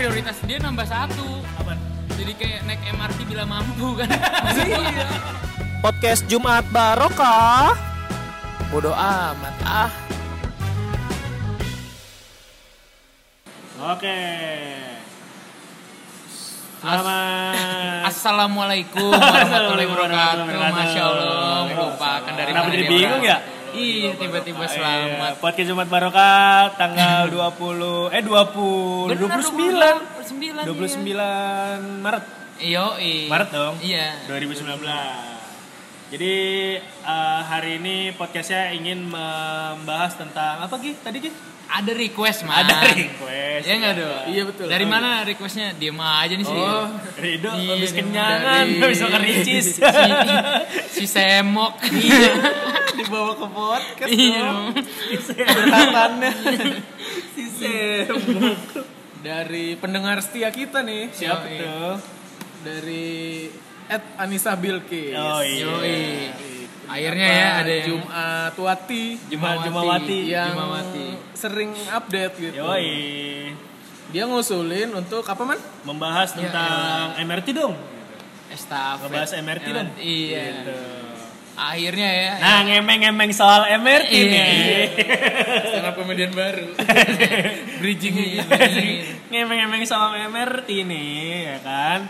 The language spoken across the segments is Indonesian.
prioritas dia nambah satu. Apa? Jadi kayak naik MRT bila mampu kan. Iya. Podcast Jumat Barokah. Bodoh amat ah. Oke. Selamat. Assalamualaikum warahmatullahi wabarakatuh. Masya Allah, melupakan dari Kenapa mana jadi bingung ya? Iya, tiba-tiba Iya, selamat. Podcast Jumat Barokah tanggal 20 eh 20 Benar, 29 29 29 Maret. Iya, Maret dong. Iya. 2019. Jadi eh, hari ini podcastnya ingin membahas tentang apa Gi? Tadi Gi? Ada request, Man. Ada request. Ya enggak, Do? Iya, betul. Dari Oh, mana requestnya? Diem aja nih sih. Oh, Rido Iya, habis kenyangan, habis makan ricis. si, si semok. Dibawa ke podcast Iya dong. Curhatannya si semok. dari pendengar setia kita nih. Siapa Yoi. tuh? Dari Ed Anissa Bilkis. Oh iya. Yoi. Akhirnya ya ada yang Jumat Wati Juma Jumawati. yang Jumawati. sering update gitu. Yoi. Dia ngusulin untuk apa man? Membahas Ya, tentang MRT dong. estafet. Ngebahas MRT dong. Iya. Gitu. Akhirnya ya. Nah, ngemeng-ngemeng soal MRT Iya. nih. Stand up komedian baru. bridging Iya. Ngemeng-ngemeng soal MRT nih, ya kan?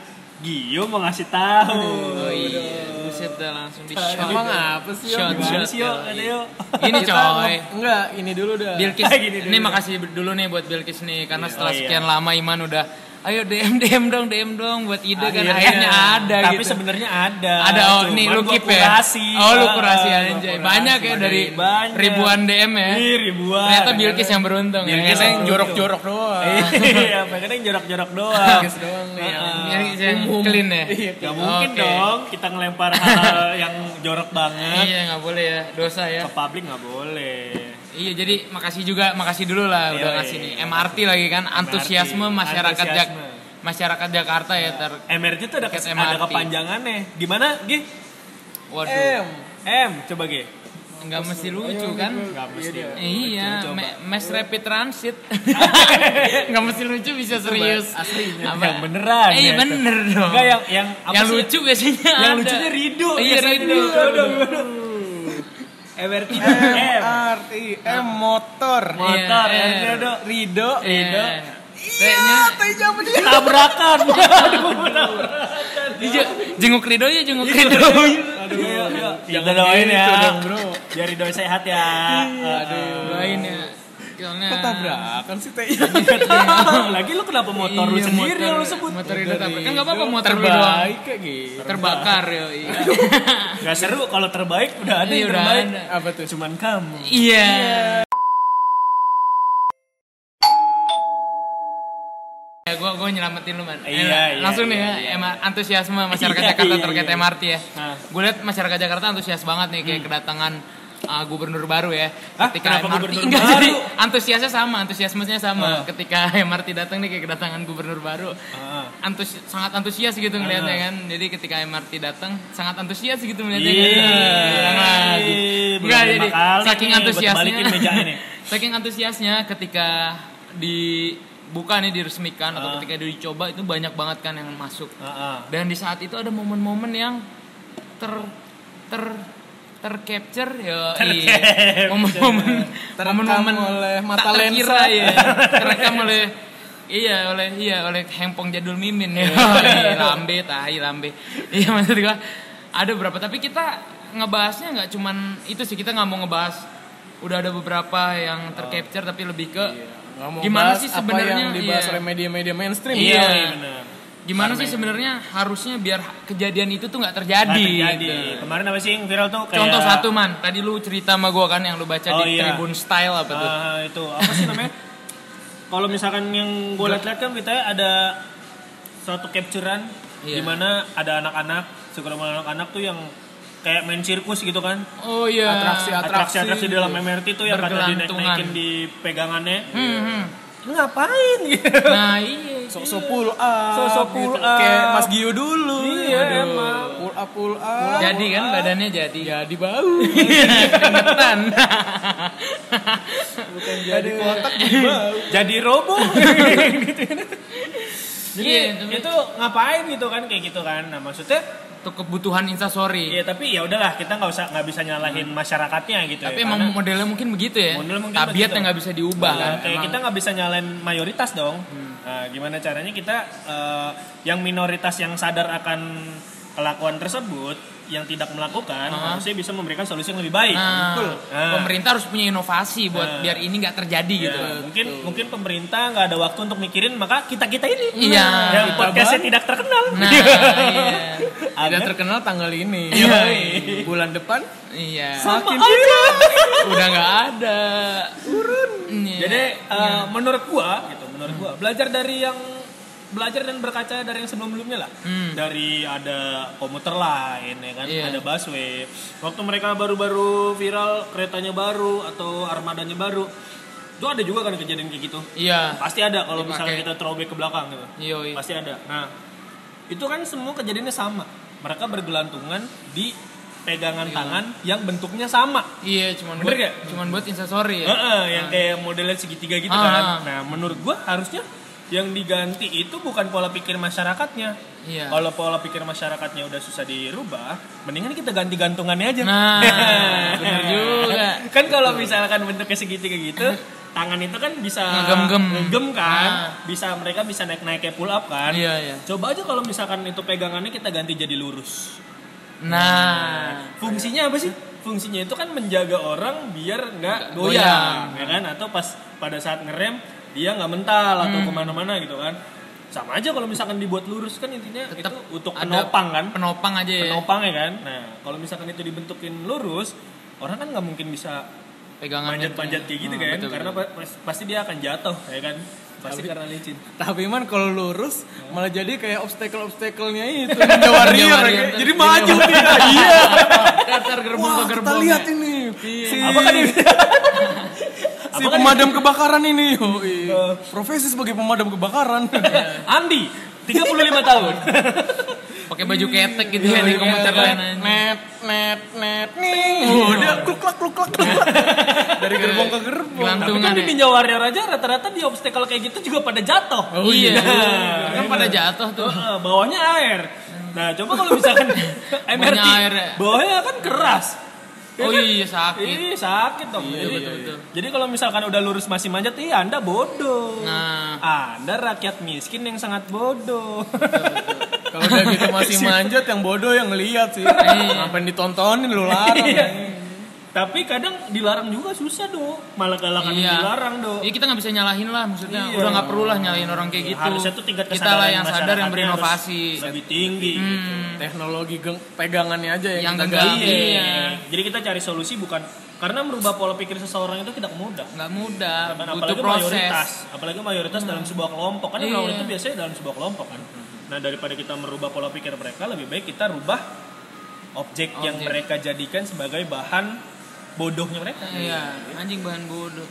Gio mau ngasih tahu. Oh iya, buset dah langsung di shot. Emang apa sih? Shot, shot. sih yuk? Ada yuk. Ini coy. Enggak, ini dulu dah. Bilkis, ini makasih dulu nih buat Bilkis nih karena Iya, setelah iya. sekian lama Iman udah ayo DM DM dong DM dong buat ide kan Akhirnya. akhirnya ada Tapi gitu. sebenarnya ada. ada oh Cuman nih lu keep ya. kurasi. Oh lu kurasi anjay. kurasi. Banyak ya dari Banyak. ribuan DM ya. Ih, ribuan. Ternyata Bilkis yang beruntung. ya. Bilkis Yang yang jorok-jorok doang. Iya, pengennya yang jorok-jorok doang. Bilkis doang yang- yang clean ya. Iya, Gak mungkin dong kita ngelempar hal yang jorok banget Iya nggak boleh ya dosa ya. ke publik nggak boleh. Iya jadi makasih juga makasih dulu lah udah Iya, ngasih iya. nih MRT lagi kan antusiasme masyarakat Jak masyarakat Jakarta ya ter MRT itu ada, Tiket ada MRT. kepanjangannya. Gimana, Gi? waduh M. M, coba Gi. nggak mesti lucu kan Nggak mesti. iya mass rapid transit nggak mesti lucu bisa serius aslinya. Apa? Yang beneran. Eh, iya ya. bener dong Enggak yang yang apa yang sih? lucu biasanya Yang ada. lucunya Rido. iya biasanya. Rido MRT M. MRT M motor. Motor, Iya, MRT iya. itu Rido. Iya. kayaknya Tanya apa dia? Tabrakan. Iya, jenguk Rido ya jenguk Rido Aduh. Kita doain ya. bro. Biar Rido sehat ya. Aduh. doain ya soalnya tabrakan sih Teh? Lagi lu kenapa motor lu Iya, sendiri motor- yang lu sebut? motor Rido tabrak. kan nggak apa-apa motor lu terbaik kayak gitu. terbakar yo iya Gak seru kalau terbaik udah ada Iya, yang terbaik. Apa tuh? Cuman kamu. iya Ya, gua gua nyelamatin lu man. Iya, Eh, iya, langsung nih iya, ya, iya. emang antusiasme masyarakat Iya, Jakarta iya, terkait iya. MRT ya. Gue lihat masyarakat Jakarta antusias banget nih kayak kedatangan uh, gubernur baru ya. Hah? Ketika Kenapa MRT gubernur enggak baru? jadi antusiasnya sama, antusiasmenya sama. Ah. Ketika MRT datang nih kayak kedatangan gubernur baru. Ah. Antus sangat antusias gitu ngeliatnya Ah. kan. Jadi ketika MRT datang sangat antusias gitu melihatnya Iya. kan. Nah, gitu. Belum Enggak jadi saking antusiasnya. saking antusiasnya ketika dibuka nih diresmikan atau Ah. ketika dicoba itu banyak banget kan yang masuk. Heeh. Dan di saat itu ada momen-momen yang ter ter tercapture ya iya. momen-momen Terekam momen-momen oleh mata tak terkira lensa. ya terekam oleh iya oleh iya oleh hempong jadul mimin ya Iya, lambe tahi lambe iya maksud gua ada beberapa tapi kita ngebahasnya nggak cuman itu sih kita nggak mau ngebahas udah ada beberapa yang tercapture tapi lebih ke mau Gimana sih apa sebenarnya, yang dibahas iya. oleh media-media mainstream? Iya. Iya, benar. Gimana sih sebenarnya harusnya biar kejadian itu tuh nggak terjadi, Nggak terjadi. gitu. Kemarin apa sih yang viral tuh kayak Contoh satu man, tadi lu cerita sama gua kan yang lu baca Oh, di iya. Tribun Style apa tuh? Ah, itu apa sih namanya? Kalau misalkan yang gue lihat-lihat kan kita ada suatu capturean Iya. di mana ada anak-anak, segerombolan anak-anak tuh yang kayak main sirkus gitu kan. Oh iya. Atraksi-atraksi. Atraksi-atraksi di dalam MRT tuh yang kata Bergelantungan. dinaik-naikin di pegangannya. Hmm, hmm. Lu ngapain gitu? Nah iya. Sok-sok pull up. Sok-sok pull gitu. up. Kayak Mas Gio dulu. Iya, Aduh. emang. Pull up pull up. Jadi kan badannya jadi. Jadi bau. Keringetan. Bukan jadi kotak jadi bau. Jadi robo. Jadi Iya, tapi- itu ngapain gitu kan kayak gitu kan. Nah, maksudnya Untuk kebutuhan instastory. Iya tapi ya udahlah kita nggak usah nggak bisa nyalahin masyarakatnya gitu Tapi ya. emang modelnya mungkin begitu ya. Model mungkin Tabiat begitu. yang nggak bisa diubah Nah, kan. kayak Emang. kita nggak bisa nyalain mayoritas dong. Nah, gimana caranya kita eh, yang minoritas yang sadar akan kelakuan tersebut yang tidak melakukan Ah. harusnya bisa memberikan solusi yang lebih baik. Nah, Nah. pemerintah harus punya inovasi buat Nah. biar ini nggak terjadi Ya, gitu. mungkin mungkin pemerintah nggak ada waktu untuk mikirin maka kita kita ini Iya. yang Kita podcastnya tidak terkenal Nah, iya. Tidak Agar- terkenal tanggal ini. Iya. Bulan depan Iya. makin Udah nggak ada. Urun. Jadi eh, menurut gua gitu, menurut gua belajar dari yang belajar dan berkaca dari yang sebelum-sebelumnya lah. Hmm. Dari ada komuter lain ya kan, Iya. ada busway. Waktu mereka baru-baru viral keretanya baru atau armadanya baru. Itu ada juga kan kejadian kayak gitu. Iya. Pasti ada kalau misalnya kita throwback ke belakang gitu. Yoi. Pasti ada. Nah, itu kan semua kejadiannya sama. Mereka bergelantungan di pegangan tangan yang bentuknya sama. Iya, cuman Bener buat cuman buat instastory ya. Heeh, yang kayak modelnya segitiga gitu Ah. kan. Nah, menurut gua harusnya yang diganti itu bukan pola pikir masyarakatnya. Iya. Kalau pola pikir masyarakatnya udah susah dirubah, mendingan kita ganti gantungannya aja. Nah, bener juga. kan kalau misalkan bentuknya segitiga gitu, tangan itu kan bisa Ngegem-gem. ngegem kan, Ah. bisa mereka bisa naik-naik kayak pull up kan. Iya, iya. Coba aja kalau misalkan itu pegangannya kita ganti jadi lurus. Nah, Fungsinya apa sih? Fungsinya itu kan menjaga orang biar nggak Nggak goyang. goyang, ya kan? Atau pas pada saat ngerem dia nggak mental atau Hmm. ke mana-mana gitu kan? Sama aja kalau misalkan dibuat lurus kan intinya tetap itu untuk penopang kan? Penopang aja ya. Penopang ya kan? Nah kalau misalkan itu dibentukin lurus, orang kan nggak mungkin bisa Pegangan panjat-panjat kayak gitu Ah, kan? betul, Karena betul. pasti dia akan jatuh, ya kan? Pasti karena licin. Tapi man kalau lurus malah jadi kayak obstacle-obstacle-nya itu Ninja Warrior. Ninja Warrior. Jadi maju dia. Iya. Datar gerbong ke kita gerbong. lihat ini. Si, Apakah di si pemadam kebakaran ini. Oh, iya. Profesi sebagai pemadam kebakaran. Andi 35 tahun. Pakai baju ketek gitu ya di komentar lain aja. Net, net, net, nih. Oh, dia kluklak, kluklak, kluklak. Dari gerbong ke gerbong. Tapi kan di ya. Ninja Warrior aja rata-rata di obstacle kayak gitu juga pada jatuh. Oh iya. Nah, Kan pada jatuh tuh. Heeh, bawahnya air. Nah, coba kalau misalkan MRT, air ya. bawahnya kan keras. Ya Oh kan? iya sakit. Iya sakit dong. Iya, jadi, betul, betul. jadi kalau misalkan udah lurus masih manjat, iya Anda bodoh. Nah. Anda rakyat miskin yang sangat bodoh. Kalau udah gitu masih manjat yang bodoh yang ngeliat sih. Iya. Ngapain ditontonin lu larang. Iya. Tapi kadang dilarang juga susah dong. Malah galakan Iya. dilarang dong. Iya kita nggak bisa nyalahin lah maksudnya. Iya. Udah nggak perlu lah nyalahin orang kayak gitu. Harusnya tuh tingkat kita lah kesadaran yang sadar yang berinovasi. lebih tinggi. Hmm. Teknologi geng- pegangannya aja yang, Yang kita genggam. ganti. Iya. Jadi kita cari solusi bukan karena merubah pola pikir seseorang itu tidak mudah. Nggak mudah, Kan butuh apalagi proses. mayoritas, apalagi mayoritas dalam sebuah kelompok kan Iya. orang itu biasanya dalam sebuah kelompok kan. Nah daripada kita merubah pola pikir mereka, lebih baik kita rubah objek, yang Objek. mereka jadikan sebagai bahan bodohnya mereka. Iya, anjing bahan bodoh.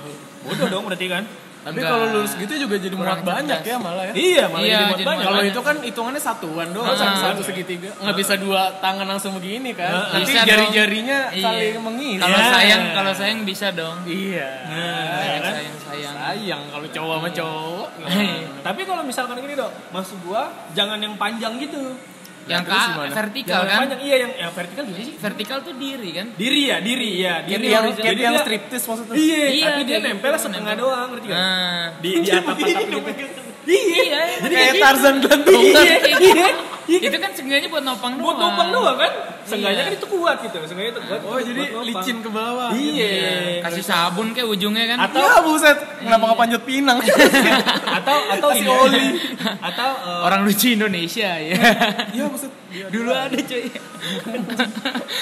Bodoh dong berarti kan? Tapi kalau lulus gitu juga jadi muat banyak ya malah ya. Iya, malah Iya, jadi muat jadi banyak. Kalau itu kan hitungannya satuan doang, Ah. satu, satu segitiga. Nggak bisa dua tangan langsung begini kan. Ah. Nanti jari-jarinya Iya. saling mengisi. Kalau Iya. sayang, kalau sayang bisa dong. Iya. sayang, kan? sayang, sayang. Sayang kalau cowok sama cowok. Tapi kalau misalkan gini dok, maksud gua jangan yang panjang gitu. Yang gimana? vertikal yang kan? panjang, iya yang, yang vertikal gimana sih? Vertikal tuh diri kan? Diri ya, diri ya. Diri yang Jadi yang dia- striptis maksudnya. Iya, Iya, tapi dia kayak nempel gitu, setengah doang, ngerti? Nah, Di di atap-atap gitu. Iya, Jadi Kayak gitu. Tarzan gelantungan. Iya, iya. itu kan sengaja buat nopang doang. Buat numpang doang kan? Seenggaknya Iya. kan itu kuat gitu. Seenggaknya itu kuat. Oh jadi licin ke bawah. Iya. Kasih sabun kayak ujungnya kan? Atau Ya buset, kenapa nggak panjat pinang? atau atau ini. oli. Atau eh, Orang lucu Indonesia ya. Iya buset. Dulu ada cuy.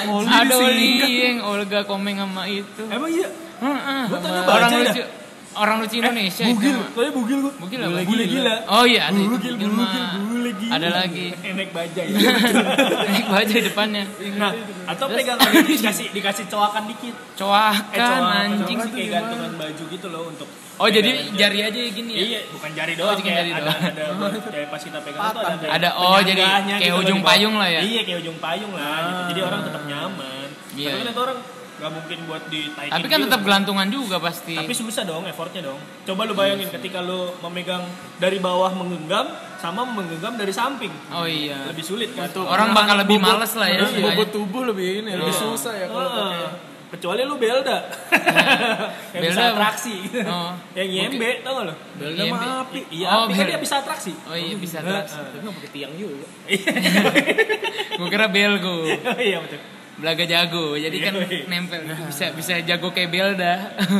Oli ada Oli yang Olga Komeng sama itu. emang iya. Heeh, orang ya? lucu. Orang lucu Indonesia Eh, bugil, saya bugil gua. Bugil apa? Bule Bule gila. Oh iya, ada itu. Bugil, Bugil bugil, mah. bule gila. Ada lagi. Enek baja ya. Naik baju depannya. Nah, atau pegang dikasih dikasih coakan dikit. Eh, Coakan coakan, anjing. coakan kayak gantungan baju gitu loh untuk Oh jadi jari aja gini ya? Iya, bukan jari doang. bukan kayak jari ada, doang. ada, kayak pas kita pegang itu ada, Ada, oh, jadi kayak loh ujung di payung lah ya? Iya, kayak ujung payung lah. Gitu. Jadi orang tetap nyaman. Iya, Tapi kan orang nggak mungkin buat ditaikin. Tapi kan tetap gelantungan juga pasti. Tapi susah dong effortnya dong. Coba lu bayangin ketika lu memegang dari bawah menggenggam, sama menggenggam dari samping. Oh iya. Lebih sulit kan? Orang bakal lebih males lah ya. Istilahnya. bobot tubuh lebih ini, lebih susah ya kalau pakai. kecuali lu belda yang bisa Belda- atraksi Oh. yang nyembe tau gak lo Belda Iya, mah api. iya Oh, tapi kan dia bisa atraksi Oh iya bisa terus. Tapi nggak pakai tiang juga. Gue kira belgo. iya betul Belaga jago. Jadi kan Iya. nempel bisa bisa jago kayak Belda.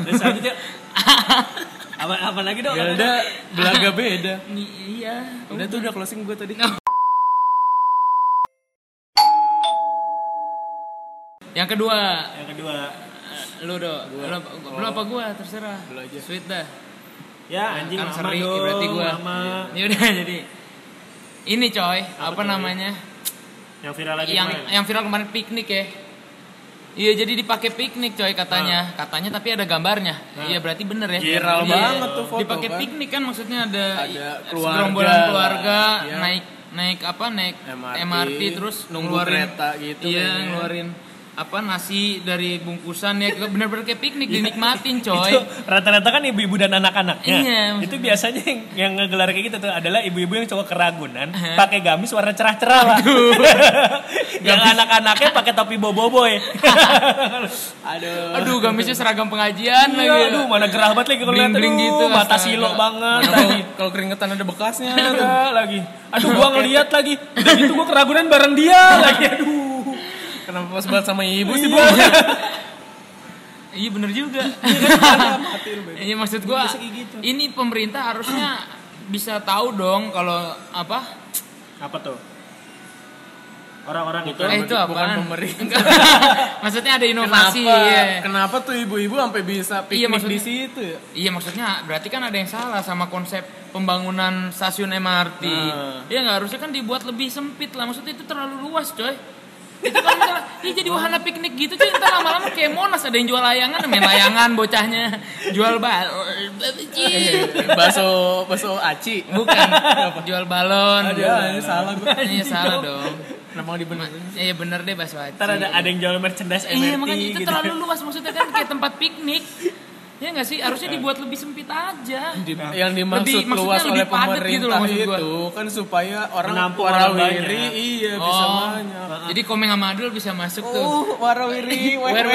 terus selanjutnya apa apa lagi dong Belda belaga beda. iya. Udah tuh udah closing gue tadi. Yang kedua, yang kedua lu do, lu, lu apa gua terserah. Lu aja. Sweet dah. ya anjing kan dong berarti gua. lama Ya udah jadi ini coy, apa, namanya? Yang viral lagi yang kemarin. yang viral kemarin piknik ya. Iya jadi dipakai piknik coy katanya. Katanya tapi ada gambarnya. Iya berarti bener ya. Viral Iya. banget tuh foto, Dipakai kan. piknik kan maksudnya ada, Ada keluarga. segerombolan keluarga Iya. naik naik apa naik MRT, MRT, terus nunggu ngeluarin kereta gitu Iya ngeluarin apa nasi dari bungkusan ya bener-bener kayak piknik dinikmatin itu coy. rata-rata kan ibu-ibu dan anak-anaknya Iya, itu biasanya yang, yang ngegelar kayak gitu tuh adalah ibu-ibu yang coba keragunan pakai gamis warna cerah-cerah lah yang anak-anaknya pakai topi boboiboy Aduh. Aduh gamisnya seragam pengajian lagi. Iya, aduh mana gerah banget lagi kalau lihat gitu, mata silo banget lagi. kalau- keringetan ada bekasnya. Lagi. Aduh gua ngeliat lagi. Udah gitu gua keragunan bareng dia lagi. Aduh. Kenapa pas banget sama ibu sih, Bu? Iya bener juga. Iya maksud gua kayak gitu. ini pemerintah harusnya bisa tahu dong kalau apa? Apa tuh? Orang-orang itu. Eh itu apa? bukan pemerintah. maksudnya ada inovasi. Kenapa? iya. Kenapa tuh ibu-ibu sampai bisa piknik Iya, maksud- di situ ya? Iya maksudnya berarti kan ada yang salah sama konsep pembangunan stasiun MRT. Nah. Iya nggak harusnya kan dibuat lebih sempit lah. Maksudnya itu terlalu luas coy. Itu kan misalnya, iya jadi wahana piknik gitu cuy. Ntar lama-lama kayak Monas ada yang jual layangan, main layangan bocahnya. Jual bal, Baso baso aci. bukan jual balon. Ya, ini salah gua. Iya salah dong. Nggak dibenerin? Iya bener deh Bas Waci. Ntar ada ada yang jual merchandise MRT Iya makanya itu gitu. terlalu luas maksudnya kan kayak tempat piknik. Ya nggak sih harusnya dibuat lebih sempit aja. Di- yang dimaksud Lebih- maksudnya luas lebih oleh padat pemerintah gitu loh maksud gua. itu kan supaya orang Menampung orang warawiri banyak. iya bisa Oh, banyak. jadi Komeng sama Adul bisa masuk tuh. Uh, warawiri, wer-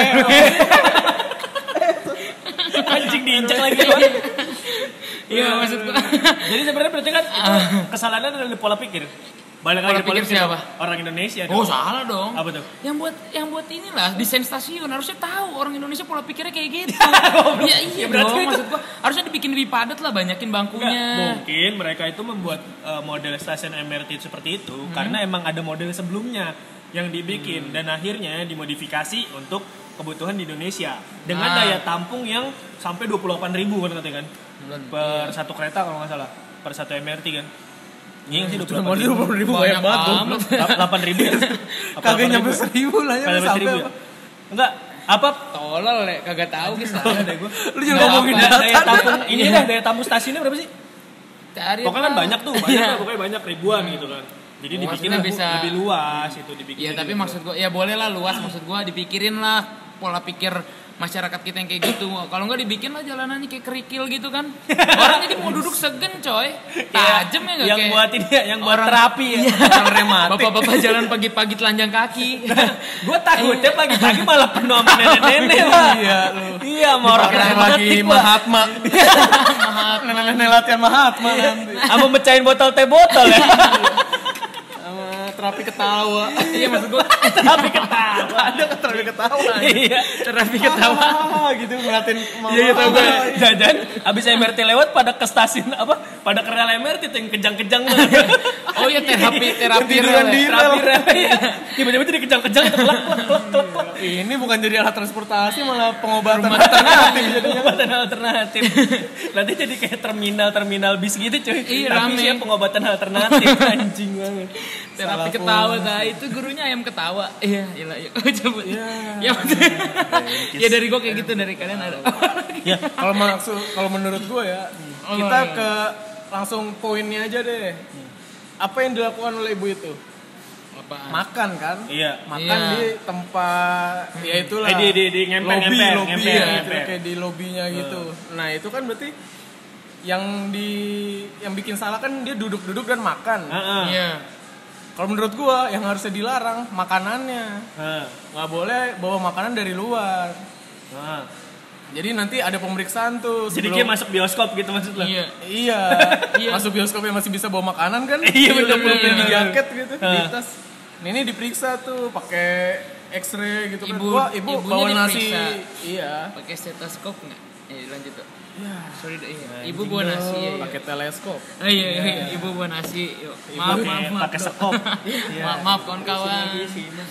Anjing diinjak lagi gua. Iya maksud gua. Jadi sebenarnya berarti kan itu kesalahannya adalah di pola pikir. Balik Pola lagi pikir siapa? Orang Indonesia. Oh dong. salah dong. Apa tuh? Yang buat yang buat inilah desain stasiun harusnya tahu orang Indonesia pola pikirnya kayak gitu. Iya iya Ya, berarti dong itu- maksud gua harusnya dibikin lebih padat lah banyakin Enggak, bangkunya. mungkin mereka itu membuat uh, model stasiun MRT seperti itu karena emang ada model sebelumnya yang dibikin dan akhirnya dimodifikasi untuk kebutuhan di Indonesia dengan Ah. daya tampung yang sampai 28.000 ribu kan katanya kan per satu kereta kalau nggak salah per satu MRT kan Iya sih 28 Mau ribu. dua puluh ribu banyak banget. Delapan ribu ya? Kagak 8.000? nyampe seribu lah ya. Kagak seribu ya? Enggak, apa Tolol le, kagak tahu guys. Lu juga Nggak ngomongin apa. data. daya tampung ini dah daya tampung stasiunnya berapa sih? Cari Pokoknya kan banyak tuh, banyak Iya. lah, pokoknya banyak ribuan gitu kan. Jadi dibikin bisa- lebih luas itu dibikin. Iya tapi gitu. maksud gua ya boleh lah luas maksud gua dipikirin lah pola pikir masyarakat kita yang kayak gitu. Kalau nggak dibikin lah jalanannya kayak kerikil gitu kan. Orang jadi mau duduk segen coy. Iya, Tajem ya nggak yang kayak buat ini ya, yang buat orang- terapi ya. Yang rematik. Bapak-bapak jalan pagi-pagi telanjang kaki. Gue takutnya pagi-pagi malah penuh sama nenek-nenek lah. Iya, lu. Iya, sama orang lagi. Mahatma. Nenek-nenek latihan Mahatma nanti. Sama mecahin botol teh botol ya. Terapi ketawa. Iya maksud gua Tapi ketawa. Ada kan terapi ketawa. Iya. terapi ketawa. Ah, gitu ngeliatin. Iya, iya tau gue. Jajan, abis MRT lewat pada ke stasiun apa? Pada ke rel MRT tuh yang kejang-kejang. Oh iya terapi terapi rel ya. Terapi rel ya. Tiba-tiba jadi kejang-kejang itu kelak kelak kelak kelak kelak. Ini bukan jadi alat transportasi malah pengobatan alternatif jadinya. Pengobatan alternatif. Nanti jadi kayak terminal-terminal bis gitu cuy. Iya, rame. sih pengobatan alternatif anjing banget. Terapi ketawa nah itu gurunya ayam ketawa. Iya, iya iya. Coba. Ya maksudnya. Ya dari gua kayak gitu dari kalian ada. Ya, Kalau maksud kalau menurut gue ya, Oh, kita iya. ke langsung poinnya aja deh. Apa yang dilakukan oleh ibu itu? Apaan? Makan kan? iya. Makan Iya. di tempat ya itulah. Eh, di- di- di ngemper, lobby, ngemper, lobby ngemper, ya, ngemper. kayak di lobbynya gitu. Nah, itu kan berarti yang di yang bikin salah kan dia duduk-duduk dan makan. Heeh. Iya. Kalau menurut gua yang harusnya dilarang makanannya. Nggak boleh bawa makanan dari luar. Heeh. Jadi nanti ada pemeriksaan tuh. Jadi sebelum- kayak masuk bioskop gitu maksud lo? Iya. Iya. Iya. Masuk bioskop yang masih bisa bawa makanan kan? Iya, Udah di bener. jaket gitu, di tas. Nah, ini diperiksa tuh pakai X-ray gitu kan. Ibu- Gua ibu bawa nasi. Iya. Pakai stetoskop nggak? Eh lanjut tuh. Ya, Sorry deh. Iya. Ibu bawa nasi ya. pakai teleskop. Oh iya, iya, ibu bawa nasi. Yuk. Maaf, Pakai- maaf, maaf. pakai sekop. maaf, maaf kawan-kawan.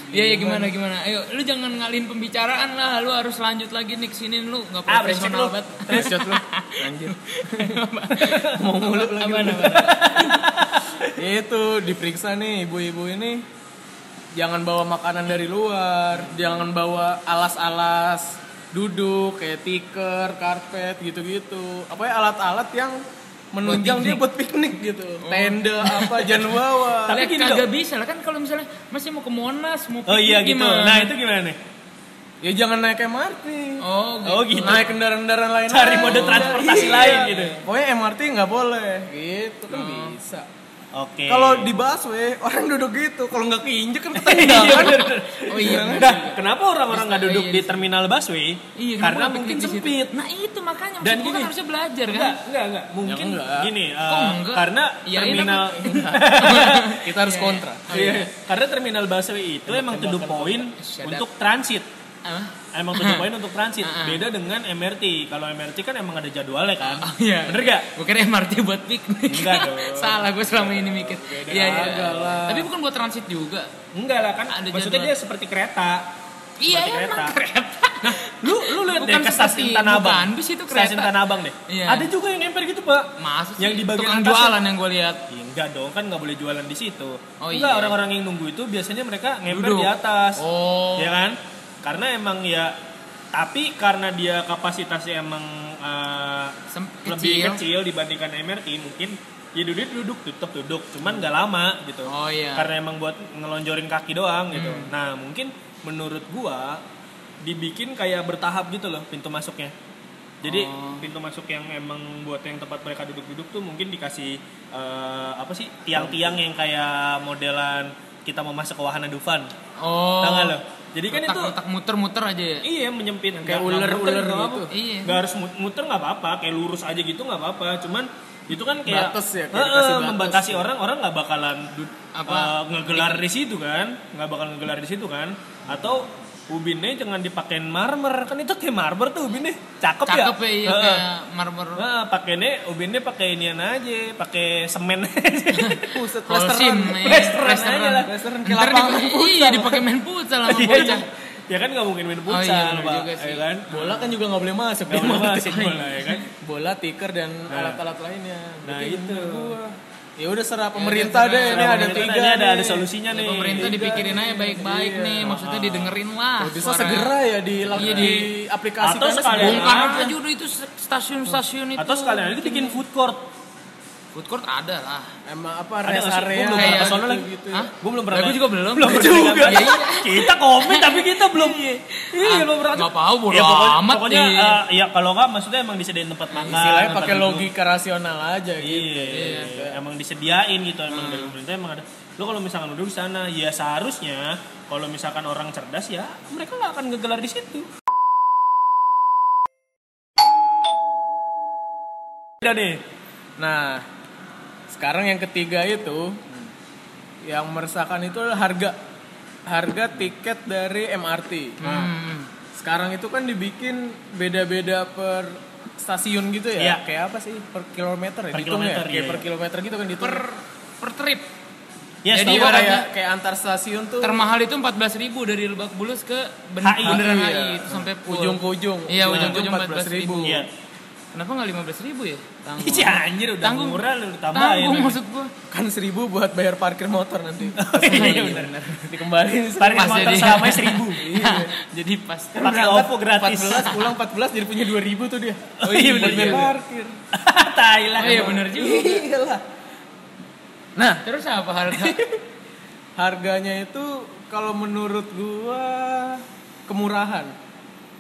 Iya, ya gimana gimana. Ayo, lu jangan ngalihin pembicaraan lah. Lu harus lanjut lagi nih ke sini lu nggak Ah, profesional lu. banget. Headshot lu. Anjir. Mau mulu lagi. Apaan? Itu diperiksa nih ibu-ibu ini jangan bawa makanan dari luar, jangan bawa alas-alas duduk kayak tikar, karpet gitu-gitu. Apa ya alat-alat yang menunjang dia buat piknik gitu. Tenda apa jangan bawa. Tapi gini, kagak bisa lah kan kalau misalnya masih mau ke Monas, mau Oh iya piknik gitu. gimana? Nah itu gimana nih? Ya jangan naik MRT. Oh, gitu. Oh gitu. Naik kendaraan-kendaraan lain. Cari mode transportasi Iya. lain gitu. Pokoknya MRT nggak boleh. Gitu kan Oh. bisa. Oke. Kalau di busway orang duduk gitu, kalau nggak keinjek kan Iya, ketendangan. bener. Oh iya. Nah, kenapa orang-orang nggak duduk iya, di terminal busway? Iya, Karena mungkin sempit. Nah itu makanya Dan gini. kan harusnya belajar kan. Enggak, enggak, enggak. Mungkin Ya, enggak. gini, Kok enggak? karena Iya, terminal Kita harus kontra. Oh, iya. Iya, karena terminal busway itu emang to the point untuk transit. Apa? Emang point untuk transit. Beda dengan MRT. Kalau MRT kan emang ada jadwalnya kan. Oh iya. Bener gak? Gue kira MRT buat piknik. Enggak dong. Salah gue selama ini mikir. Iya iya. Kagak lah. Tapi bukan buat transit juga. Enggak lah kan. Ada maksudnya jadwal. dia seperti kereta. Iya Seperti emang kereta. kereta. Lu lu lihat deh ke stasiun Tanah Abang. bukan, bis itu kereta. Stasiun Tanah Abang deh. Iya. Ada juga yang nempel gitu, Pak. Masa sih? Yang di bagian Tukang jualan yang gue lihat. Ya, enggak dong, kan nggak boleh jualan di situ. Oh, enggak, iya. orang-orang yang nunggu itu biasanya mereka Duduk. di atas. Oh. Ya kan? Karena emang ya tapi karena dia kapasitasnya emang eh, Sem- lebih kecil. kecil dibandingkan MRT mungkin ya duduk duduk tetap duduk cuman nggak lama gitu Oh, iya. Hmm. karena emang buat ngelonjorin kaki doang gitu nah mungkin menurut gua dibikin kayak bertahap gitu loh pintu masuknya jadi Oh. pintu masuk yang emang buat yang tempat mereka duduk-duduk tuh mungkin dikasih eh, apa sih tiang-tiang yang kayak modelan kita mau masuk ke wahana Dufan Oh. Tahu nggak lo? Jadi kan itu Letak muter-muter aja ya. iya menyempit kayak ular-ular gitu. Iya. Nggak harus mut- muter nggak apa-apa, kayak lurus aja gitu nggak apa-apa. Cuman itu kan kayak Batas ya, kayak dikasih batas. membatasi orang, orang nggak bakalan Apa? apa ngegelar di situ kan, nggak bakal ngegelar di situ kan. Atau ubinnya jangan dipakein marmer kan itu kayak marmer tuh ubinnya cakep, ya Cakep ya, iya Heeh. kayak marmer. Nah, pakainya ubinnya pakai inian aja, pakai semen aja. Holcim, plesteran. iya, Plesteran aja lah. Plesteran kayak Ntar lapangan dipakai- Iya, dipakai main futsal sama Iya, bocah. ya kan nggak mungkin main Oh, futsal, iya, Pak. Ya kan? Bola kan juga nggak boleh masuk. Nggak boleh masuk bola, ya kan? Bola, tikar dan Nah. alat-alat lainnya. Nah, itu. Ya udah serah pemerintah deh. Ini ada tiga. ini ada nih. ada solusinya Ya, nih. pemerintah Tiga dipikirin nih. aja baik-baik Iya. nih, maksudnya didengerin lah. Kalau bisa suara- segera ya di Iya, di, di- aplikasikan Atau sekalian Bongkar aja udah itu stasiun-stasiun itu. Atau sekalian itu bikin food court. Food court ada lah. Emang apa Ada rest? Gua area belum pernah kayak ke sono gitu, lagi. gitu. Hah? Gue belum pernah. Gua juga belum. Belum Belum juga. juga. Iya. kita komen tapi kita belum. Iya, Ah, belum pernah. nggak tahu, bodo Ya, pokoknya, amat pokoknya eh, ya kalau nggak maksudnya emang disediain tempat makan. Istilahnya pakai logika rasional aja gitu. Iya, emang disediain gitu emang dari pemerintah emang ada. Lo kalau misalkan duduk di sana, ya seharusnya kalau misalkan orang cerdas ya mereka nggak akan ngegelar di situ. Udah nih. Nah, sekarang yang ketiga itu yang meresahkan itu adalah harga harga tiket dari MRT. Hmm. Sekarang itu kan dibikin beda-beda per stasiun gitu ya. Iya. Kayak apa sih? Per kilometer ya? Per Dihitung kilometer, ya? Kayak iya, per iya. kilometer gitu kan dihitung. Per per trip. Ya, Jadi setahu Iya, kayak kayak antar stasiun tuh Termahal itu 14.000 dari Lebak Bulus ke ben HI. bundaran Iya. HI itu sampai ujung ke ujung. Iya, Ujung ke ujung 14.000. 14.000. Iya. Kenapa nggak 15.000 ya? Tanggung. Ih, anjir udah Tanggung. murah lu tambahin. Tanggung maksud gua. Kan seribu buat bayar parkir motor nanti. Iya benar. Dikembaliin Parkir Pas motor jadi. selama seribu. Iya. Jadi pas. Pakai OVO gratis. 14 pulang 14 jadi punya 2000 tuh dia. Oh iya, bener Buat bayar juga. parkir. Thailand. Oh iya bener juga. Iyalah. Nah, Terus apa harga? harganya itu kalau menurut gua kemurahan.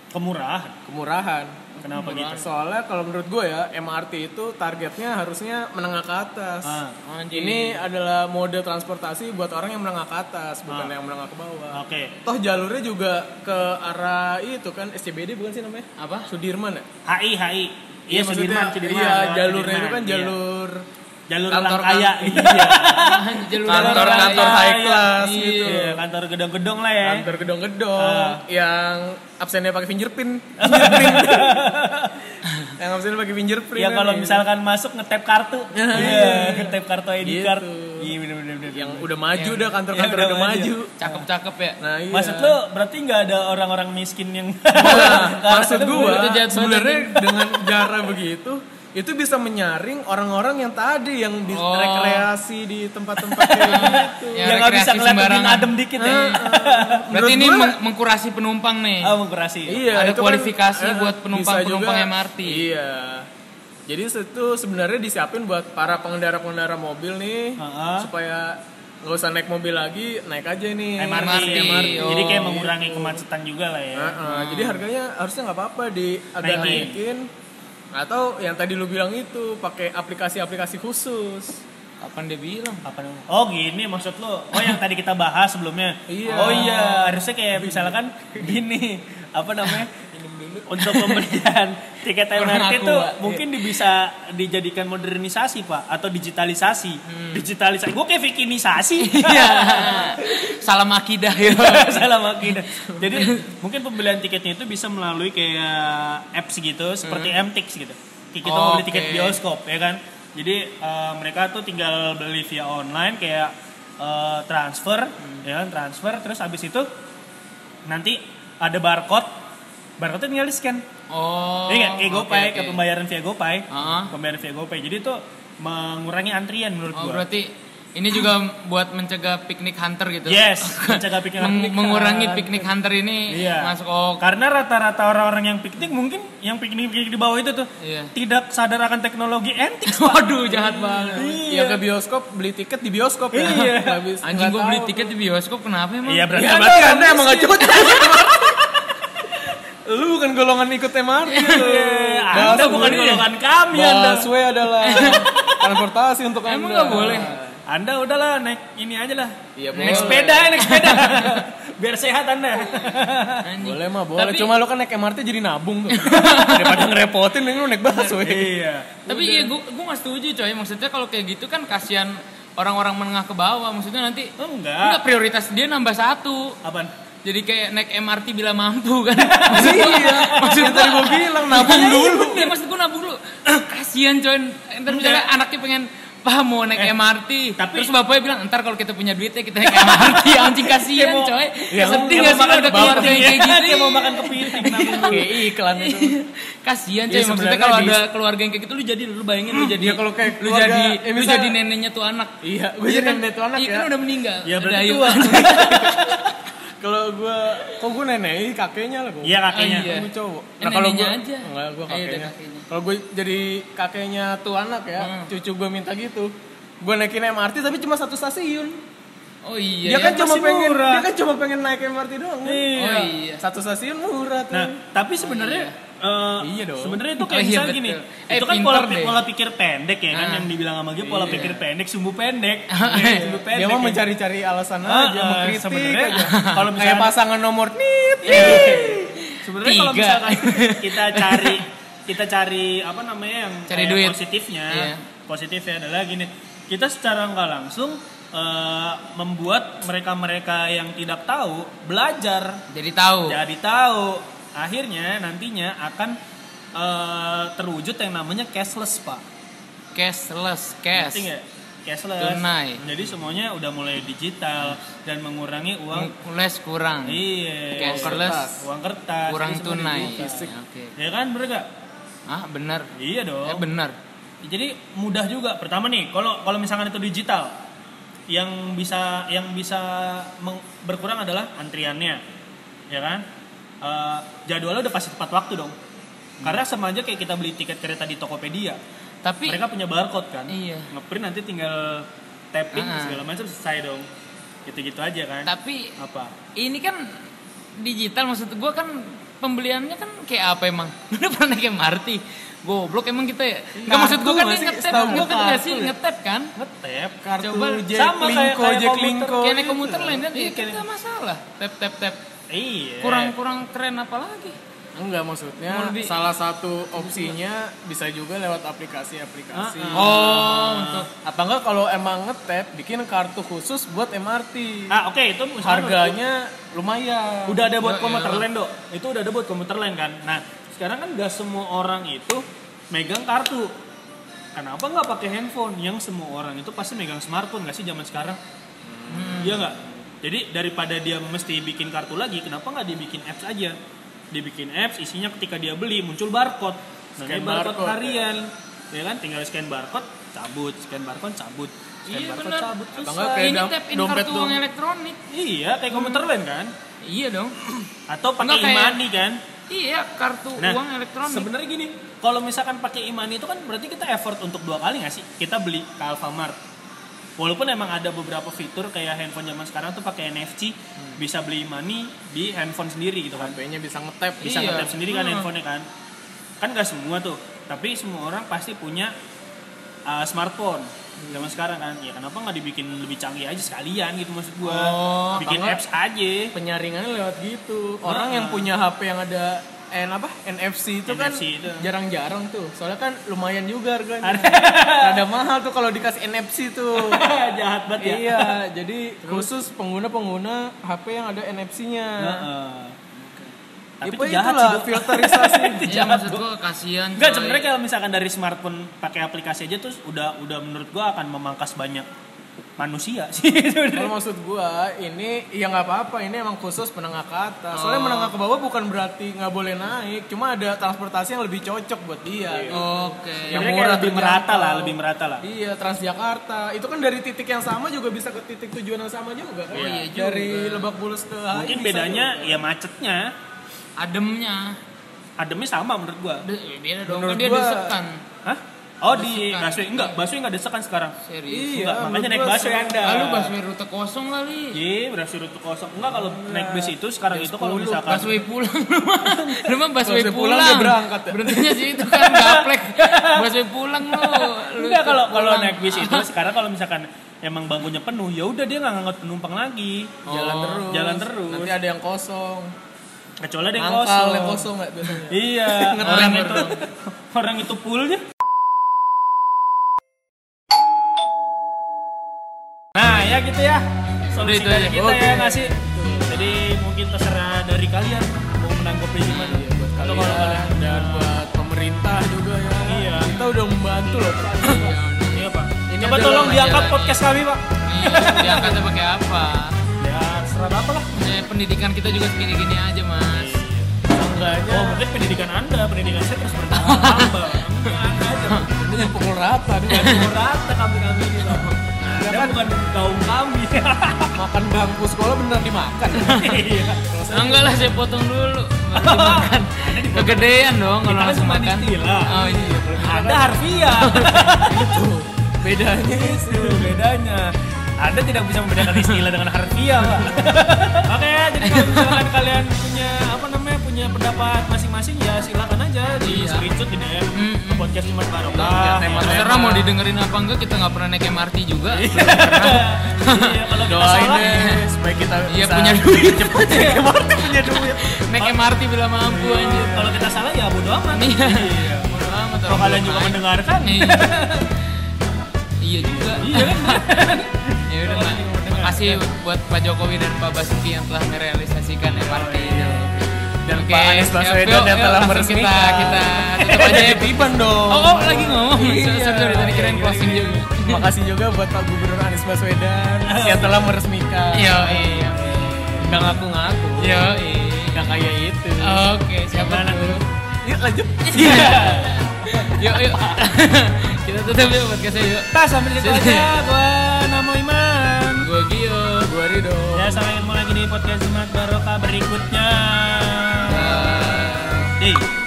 Kemurahan. kemurahan. Kenapa gitu? Soalnya kalau menurut gue ya MRT itu targetnya harusnya menengah ke atas. Ah, Anjing. Ini adalah mode transportasi buat orang yang menengah ke atas, bukan Ah. yang menengah ke bawah. Oke. Toh jalurnya juga ke arah itu kan SCBD bukan sih namanya? Apa? Sudirman ya? HI HI. Iya maksudnya, Sudirman, Sudirman. Iya, jalurnya itu kan iya. Jalur jalur Kantor orang kaya. kan- Iya. Jalur kantor orang kantor kaya. high class Iya. gitu. Iya, kantor gedong-gedong lah ya. Kantor gedong-gedong Ah. yang absennya pakai fingerprint. fingerprint. yang absennya pakai fingerprint. Ya kan, kalau ya. misalkan masuk ngetep kartu. Iya, ngetep kartu ID Gitu. card. Iya bener bener bener. yang udah maju dah kantor-kantor udah, udah maju. Cakep-cakep ya. Nah, iya. Maksud lo berarti nggak ada orang-orang miskin yang Nah, maksud gua sebenarnya dengan cara begitu itu bisa menyaring orang-orang yang tadi yang di Oh. rekreasi di tempat-tempat kayak gitu. Ya, yang nggak bisa ngeliat lebih sembarangan. adem dikit ya. Berarti Menurut ini gua- meng- mengkurasi penumpang nih. Oh, mengkurasi. Iya, Ada itu kan, kualifikasi eh, buat penumpang-penumpang juga. MRT. Iya. Jadi itu sebenarnya disiapin buat para pengendara-pengendara mobil nih Heeh. supaya nggak usah naik mobil lagi, naik aja nih MRT. MRT. Jadi kayak mengurangi kemacetan juga lah ya. Heeh, Jadi harganya harusnya nggak apa-apa di agak Naikin. naikin. Atau yang tadi lu bilang itu pakai aplikasi-aplikasi khusus. Kapan dia bilang? Apa namanya? Oh gini maksud lo? Oh yang tadi kita bahas sebelumnya? Iya. Oh iya, harusnya kayak misalkan gini, apa namanya? Untuk pembelian tiket MRT itu mungkin bisa dijadikan modernisasi pak atau digitalisasi. Digitalisasi, gue kayak vikinisasi. Iya. Salam akidah ya. Salah makin. Jadi mungkin pembelian tiketnya itu bisa melalui kayak apps gitu, seperti MTix gitu. Kita mau beli tiket Oke. bioskop ya kan. Jadi eh, mereka tuh tinggal beli via online kayak eh, transfer, ya kan transfer. Terus habis itu nanti ada barcode, barcode tinggal di scan. Oh. Jadi kayak, kayak oke, GoPay, oke. ke pembayaran via GoPay, Ah. pembayaran via GoPay. Jadi itu mengurangi antrian menurut Oh, gua. berarti ini juga buat mencegah piknik hunter gitu. Yes, mencegah piknik Meng- hunter. mengurangi piknik hunter ini Iya. masuk oh Karena rata-rata orang-orang yang piknik mungkin yang piknik-piknik di bawah itu tuh Iya. tidak sadar akan teknologi antik. Waduh, jahat banget. Ya ke bioskop beli tiket di bioskop ya. Iya. Nggak Anjing nggak gua beli tiket di bioskop kenapa emang? Iya berarti Ya berarti anda emang gak miskin. Lu bukan golongan ikut MRT lu. Anda bukan golongan kami Anda. Busway adalah transportasi untuk anda. Emang nggak boleh? Anda udahlah naik ini aja lah. Iya, naik boleh. sepeda, naik sepeda. Biar sehat Anda. Anjing. Boleh mah boleh. Tapi- Cuma lu kan naik MRT jadi nabung tuh. Daripada ngerepotin lu naik busway. iya. Tapi iya gua gua gak setuju coy. Maksudnya kalau kayak gitu kan kasihan orang-orang menengah ke bawah. Maksudnya nanti Oh, enggak. enggak prioritas dia nambah satu. Apaan? Jadi kayak naik MRT bila mampu kan. Maksud gua, Iya. maksud tadi gua bilang nabung Iya, dulu. Bener, maksud gua nabung dulu. Kasihan coy. Entar misalnya anaknya pengen Pak mau naik Eh, MRT tapi- Terus bapaknya bilang Ntar kalau kita punya duitnya kita naik MRT Anjing kasihan coy Ya, Sedih gak sih ada keluarga yang kayak gitu Kayak mau makan kepiting nabung dulu. Kayak iklan itu. Kasihan Iya, coy Maksudnya kalau ada keluarga yang kayak gitu Lu jadi lu bayangin lu jadi Iya, kalau kayak Lu jadi eh, Lu jadi neneknya tuh anak Iya, gue Iya jadi kan? nenek tuh anak Iya ya. kan udah meninggal Ya berarti Udah, tua. Kalau gue, kok gue nenek kakeknya lah gue. Iya kakeknya. Oh, iya. Gue cowok. Eh, neneknya aja. Enggak, gue udah kakeknya. kakeknya. Kalau gue jadi kakeknya tuh anak ya, Hmm. cucu gue minta gitu. Gue naikin MRT tapi cuma satu stasiun. Oh iya dia ya. kan cuma pengen murah. dia kan cuma pengen naik MRT doang. kan? Iya. Oh iya Satu stasiun murah tuh. Nah, tapi sebenarnya Iya dong. Sebenarnya itu kayak Oh iya, misalnya gini. Eh, itu kan pola, deh. pola pikir pendek ya kan Ah. yang dibilang sama dia pola Iya. pikir pendek, sumbu pendek. Iya, sumbu pendek. dia mau ya. mencari-cari alasan Ah, aja, ah, mengkritik sebenarnya aja. kalau Kayak misalnya- pasangan nomor nit. Sebenarnya kalau misalkan kita cari kita cari apa namanya yang Cari kayak duit. positifnya, Iya. positifnya adalah gini, kita secara nggak langsung eh, membuat mereka-mereka yang tidak tahu belajar Jadi tahu jadi tahu akhirnya nantinya akan eh, terwujud yang namanya cashless pak. Cashless Cash. Ngerti cashless. Tunai. jadi semuanya udah mulai digital dan mengurangi uang. Les kurang. Iya Cashless. uang kertas. Kurang itu semua tunai digital. Oke. Ya kan bener gak? Ah bener. Iya dong. Eh bener. Jadi mudah juga. Pertama nih kalau kalau misalkan itu digital yang bisa yang bisa berkurang adalah antriannya. Ya kan Eh, jadwalnya udah pasti tepat waktu dong karena sama aja kayak kita beli tiket kereta di Tokopedia Tapi mereka punya barcode kan Iya. ngeprint nanti tinggal tapping Ah. segala macam selesai dong gitu-gitu aja kan Tapi apa ini kan digital maksud gue kan pembeliannya kan kayak apa emang? Lu udah pernah naik MRT? Goblok emang kita ya? Enggak Kartu maksud gua kan nggak ngetep, ngetep nggak sih? Ngetep kan? ngetep Kartu Coba, Jack sama kayak- Linko, kayak. Linko. Kayak lain kan? Iya, Iya, kayak- kita masalah. Tap tap tap. Iya. Kurang kurang keren apa lagi? Enggak maksudnya lebih- salah satu opsinya bisa juga lewat aplikasi-aplikasi. Ah, Oh, untuk Apa enggak kalau emang ngetap bikin kartu khusus buat MRT. ah oke itu misalkan Harganya lumayan. udah ada buat Ya, komuter lain dok. Itu udah ada buat komuter lain kan? Nah sekarang kan gak semua orang itu megang kartu. Kenapa nggak pakai handphone? Yang semua orang itu pasti megang smartphone nggak sih zaman sekarang? Iya nggak jadi daripada dia mesti bikin kartu lagi kenapa nggak dibikin apps aja dibikin apps isinya ketika dia beli muncul barcode Scan barcode, barcode, harian ya kan tinggal scan barcode cabut scan barcode cabut scan Iya, barcode benar. cabut Atau kayak ini tap in dompet kartu uang dong. elektronik. iya kayak komuter lain kan Iya dong. atau pakai e-money kan Iya, kartu Nah, uang elektronik. Sebenarnya gini, kalau misalkan pakai imani itu kan berarti kita effort untuk dua kali nggak sih? Kita beli ke Alfamart. Walaupun emang ada beberapa fitur kayak handphone zaman sekarang tuh pakai NFC, bisa beli imani di handphone sendiri gitu kan. HP-nya bisa ngetap. Bisa Iya. ngetap sendiri kan Hmm. handphonenya kan. Kan nggak semua tuh, tapi semua orang pasti punya uh, smartphone zaman sekarang kan. Ya kenapa nggak dibikin lebih canggih aja sekalian gitu maksud gua. Oh, Bikin apps aja. Penyaringannya lewat gitu. Orang Ah. yang punya HP yang ada N apa NFC itu kan NFC itu. jarang-jarang tuh. Soalnya kan lumayan juga harganya. Ada mahal tuh kalau dikasih NFC tuh. Jahat banget ya. iya, jadi khusus pengguna-pengguna HP yang ada NFC-nya. Heeh. Tapi Tapi itu itu jahat sih, itulah Dok. filterisasi. Iya, maksud gua kasihan. Enggak, sebenarnya kalau misalkan dari smartphone pakai aplikasi aja tuh udah udah menurut gua akan memangkas banyak manusia sih Kalau maksud gua ini ya nggak apa-apa, ini emang khusus menengah ke atas. Soalnya Oh. menengah ke bawah bukan berarti nggak boleh naik, cuma ada transportasi yang lebih cocok buat dia. gitu. Oke. Yang Sebenarnya murah lebih merata lah, lebih merata lah. Iya, Transjakarta. Itu kan dari titik yang sama juga bisa ke titik tujuan yang sama juga kan? Oh, iya juga. Dari Lebak Bulus ke Mungkin bedanya juga. ya macetnya, Ademnya. ademnya sama menurut gua. Beda dong, Menurut kan dia gua- desekan. Hah? Oh di busway enggak, busway enggak desekan sekarang. Serius. Iya, Enggak, makanya menurut naik busway. Anda. Ah, lu busway rute kosong kali. Iya, busway rute kosong. Enggak kalau naik bus itu sekarang itu kalau misalkan Busway pulang lu mah. Busway pulang dia berangkat ya? Berhentinya sih itu kan gaplek. Busway pulang lu. Enggak kalau kalau naik bis itu sekarang kalau misalkan emang bangkunya penuh, ya udah dia nggak ngangkut penumpang lagi. jalan Oh, terus. jalan terus. Nanti ada yang kosong. Kecuali ada yang Angkal kosong. yang kosong nggak biasanya. Iya, orang itu orang itu fullnya. Ya gitu ya. Solusi Udah, itu dari aja. kita Oke. ya ngasih. Jadi mungkin terserah dari kalian mau menanggapi gimana. Iya, buat kalian kalau kalian dan buat pemerintah juga ya. Iya. Kita udah membantu loh. Pak. Iya, Pak. Ini Coba tolong diangkat podcast kami, Pak. Iya, diangkatnya pakai apa? Ya, serah apa lah. Ya, pendidikan kita juga segini-gini aja, Mas. Seenggaknya Oh, mungkin pendidikan Anda, pendidikan saya terus bertambah. Anda aja. ini yang pukul rata. Bukan rata kami-kami ini, Kan? bukan kaum kami. Makan bangku sekolah beneran dimakan. Iya. Enggak lah, saya potong dulu. Dimakan. Kegedean dong kalau Kita langsung makan. istilah. Oh iya. Ada harfiah. itu bedanya itu. Bedanya. Anda tidak bisa membedakan istilah dengan harfiah, Pak. Oke, jadi kalau misalkan kalian punya punya pendapat masing-masing ya silakan aja di Iya. screenshot di DM Mm-mm. ke podcast Jumat Ya, Barokah. tema- Terserah mau didengerin apa enggak, kita nggak pernah naik MRT juga. Iya, kalau kita Doain salah, deh supaya kita Iya, bisa punya duit. cepet ya. Martin punya duit. naik MRT bila mampu anjir. kalau kita salah ya bodo amat. Iya. Iya. Bodo amat, Kalau kalian juga mendengarkan, Iya. Iya juga. iya kan? Ya udah. Makasih buat Pak Jokowi dan Pak Basuki yang telah merealisasikan MRT. Dan Pak Anies Baswedan yuk, yang yuk, telah meresmikan. Kita kita tutup aja ya. Titipan dong. Oh, oh, lagi ngomong. Iya. Sorry, sorry, tadi kirain closing juga. Terima kasih juga buat Pak Gubernur Anies Baswedan yang telah meresmikan. Yo, iya. Nggak ngaku-ngaku. Yo, iya. Nggak kayak itu. Oke, siapa dulu? Yuk lanjut. Iya. Yuk, yuk. Kita tutup yuk podcastnya yuk. Nah, sampai di situ aja. Gua Namo Iman. Gue Gio. Gua Rido. Ya, sampai ketemu lagi di podcast Jumat Barokah berikutnya. い。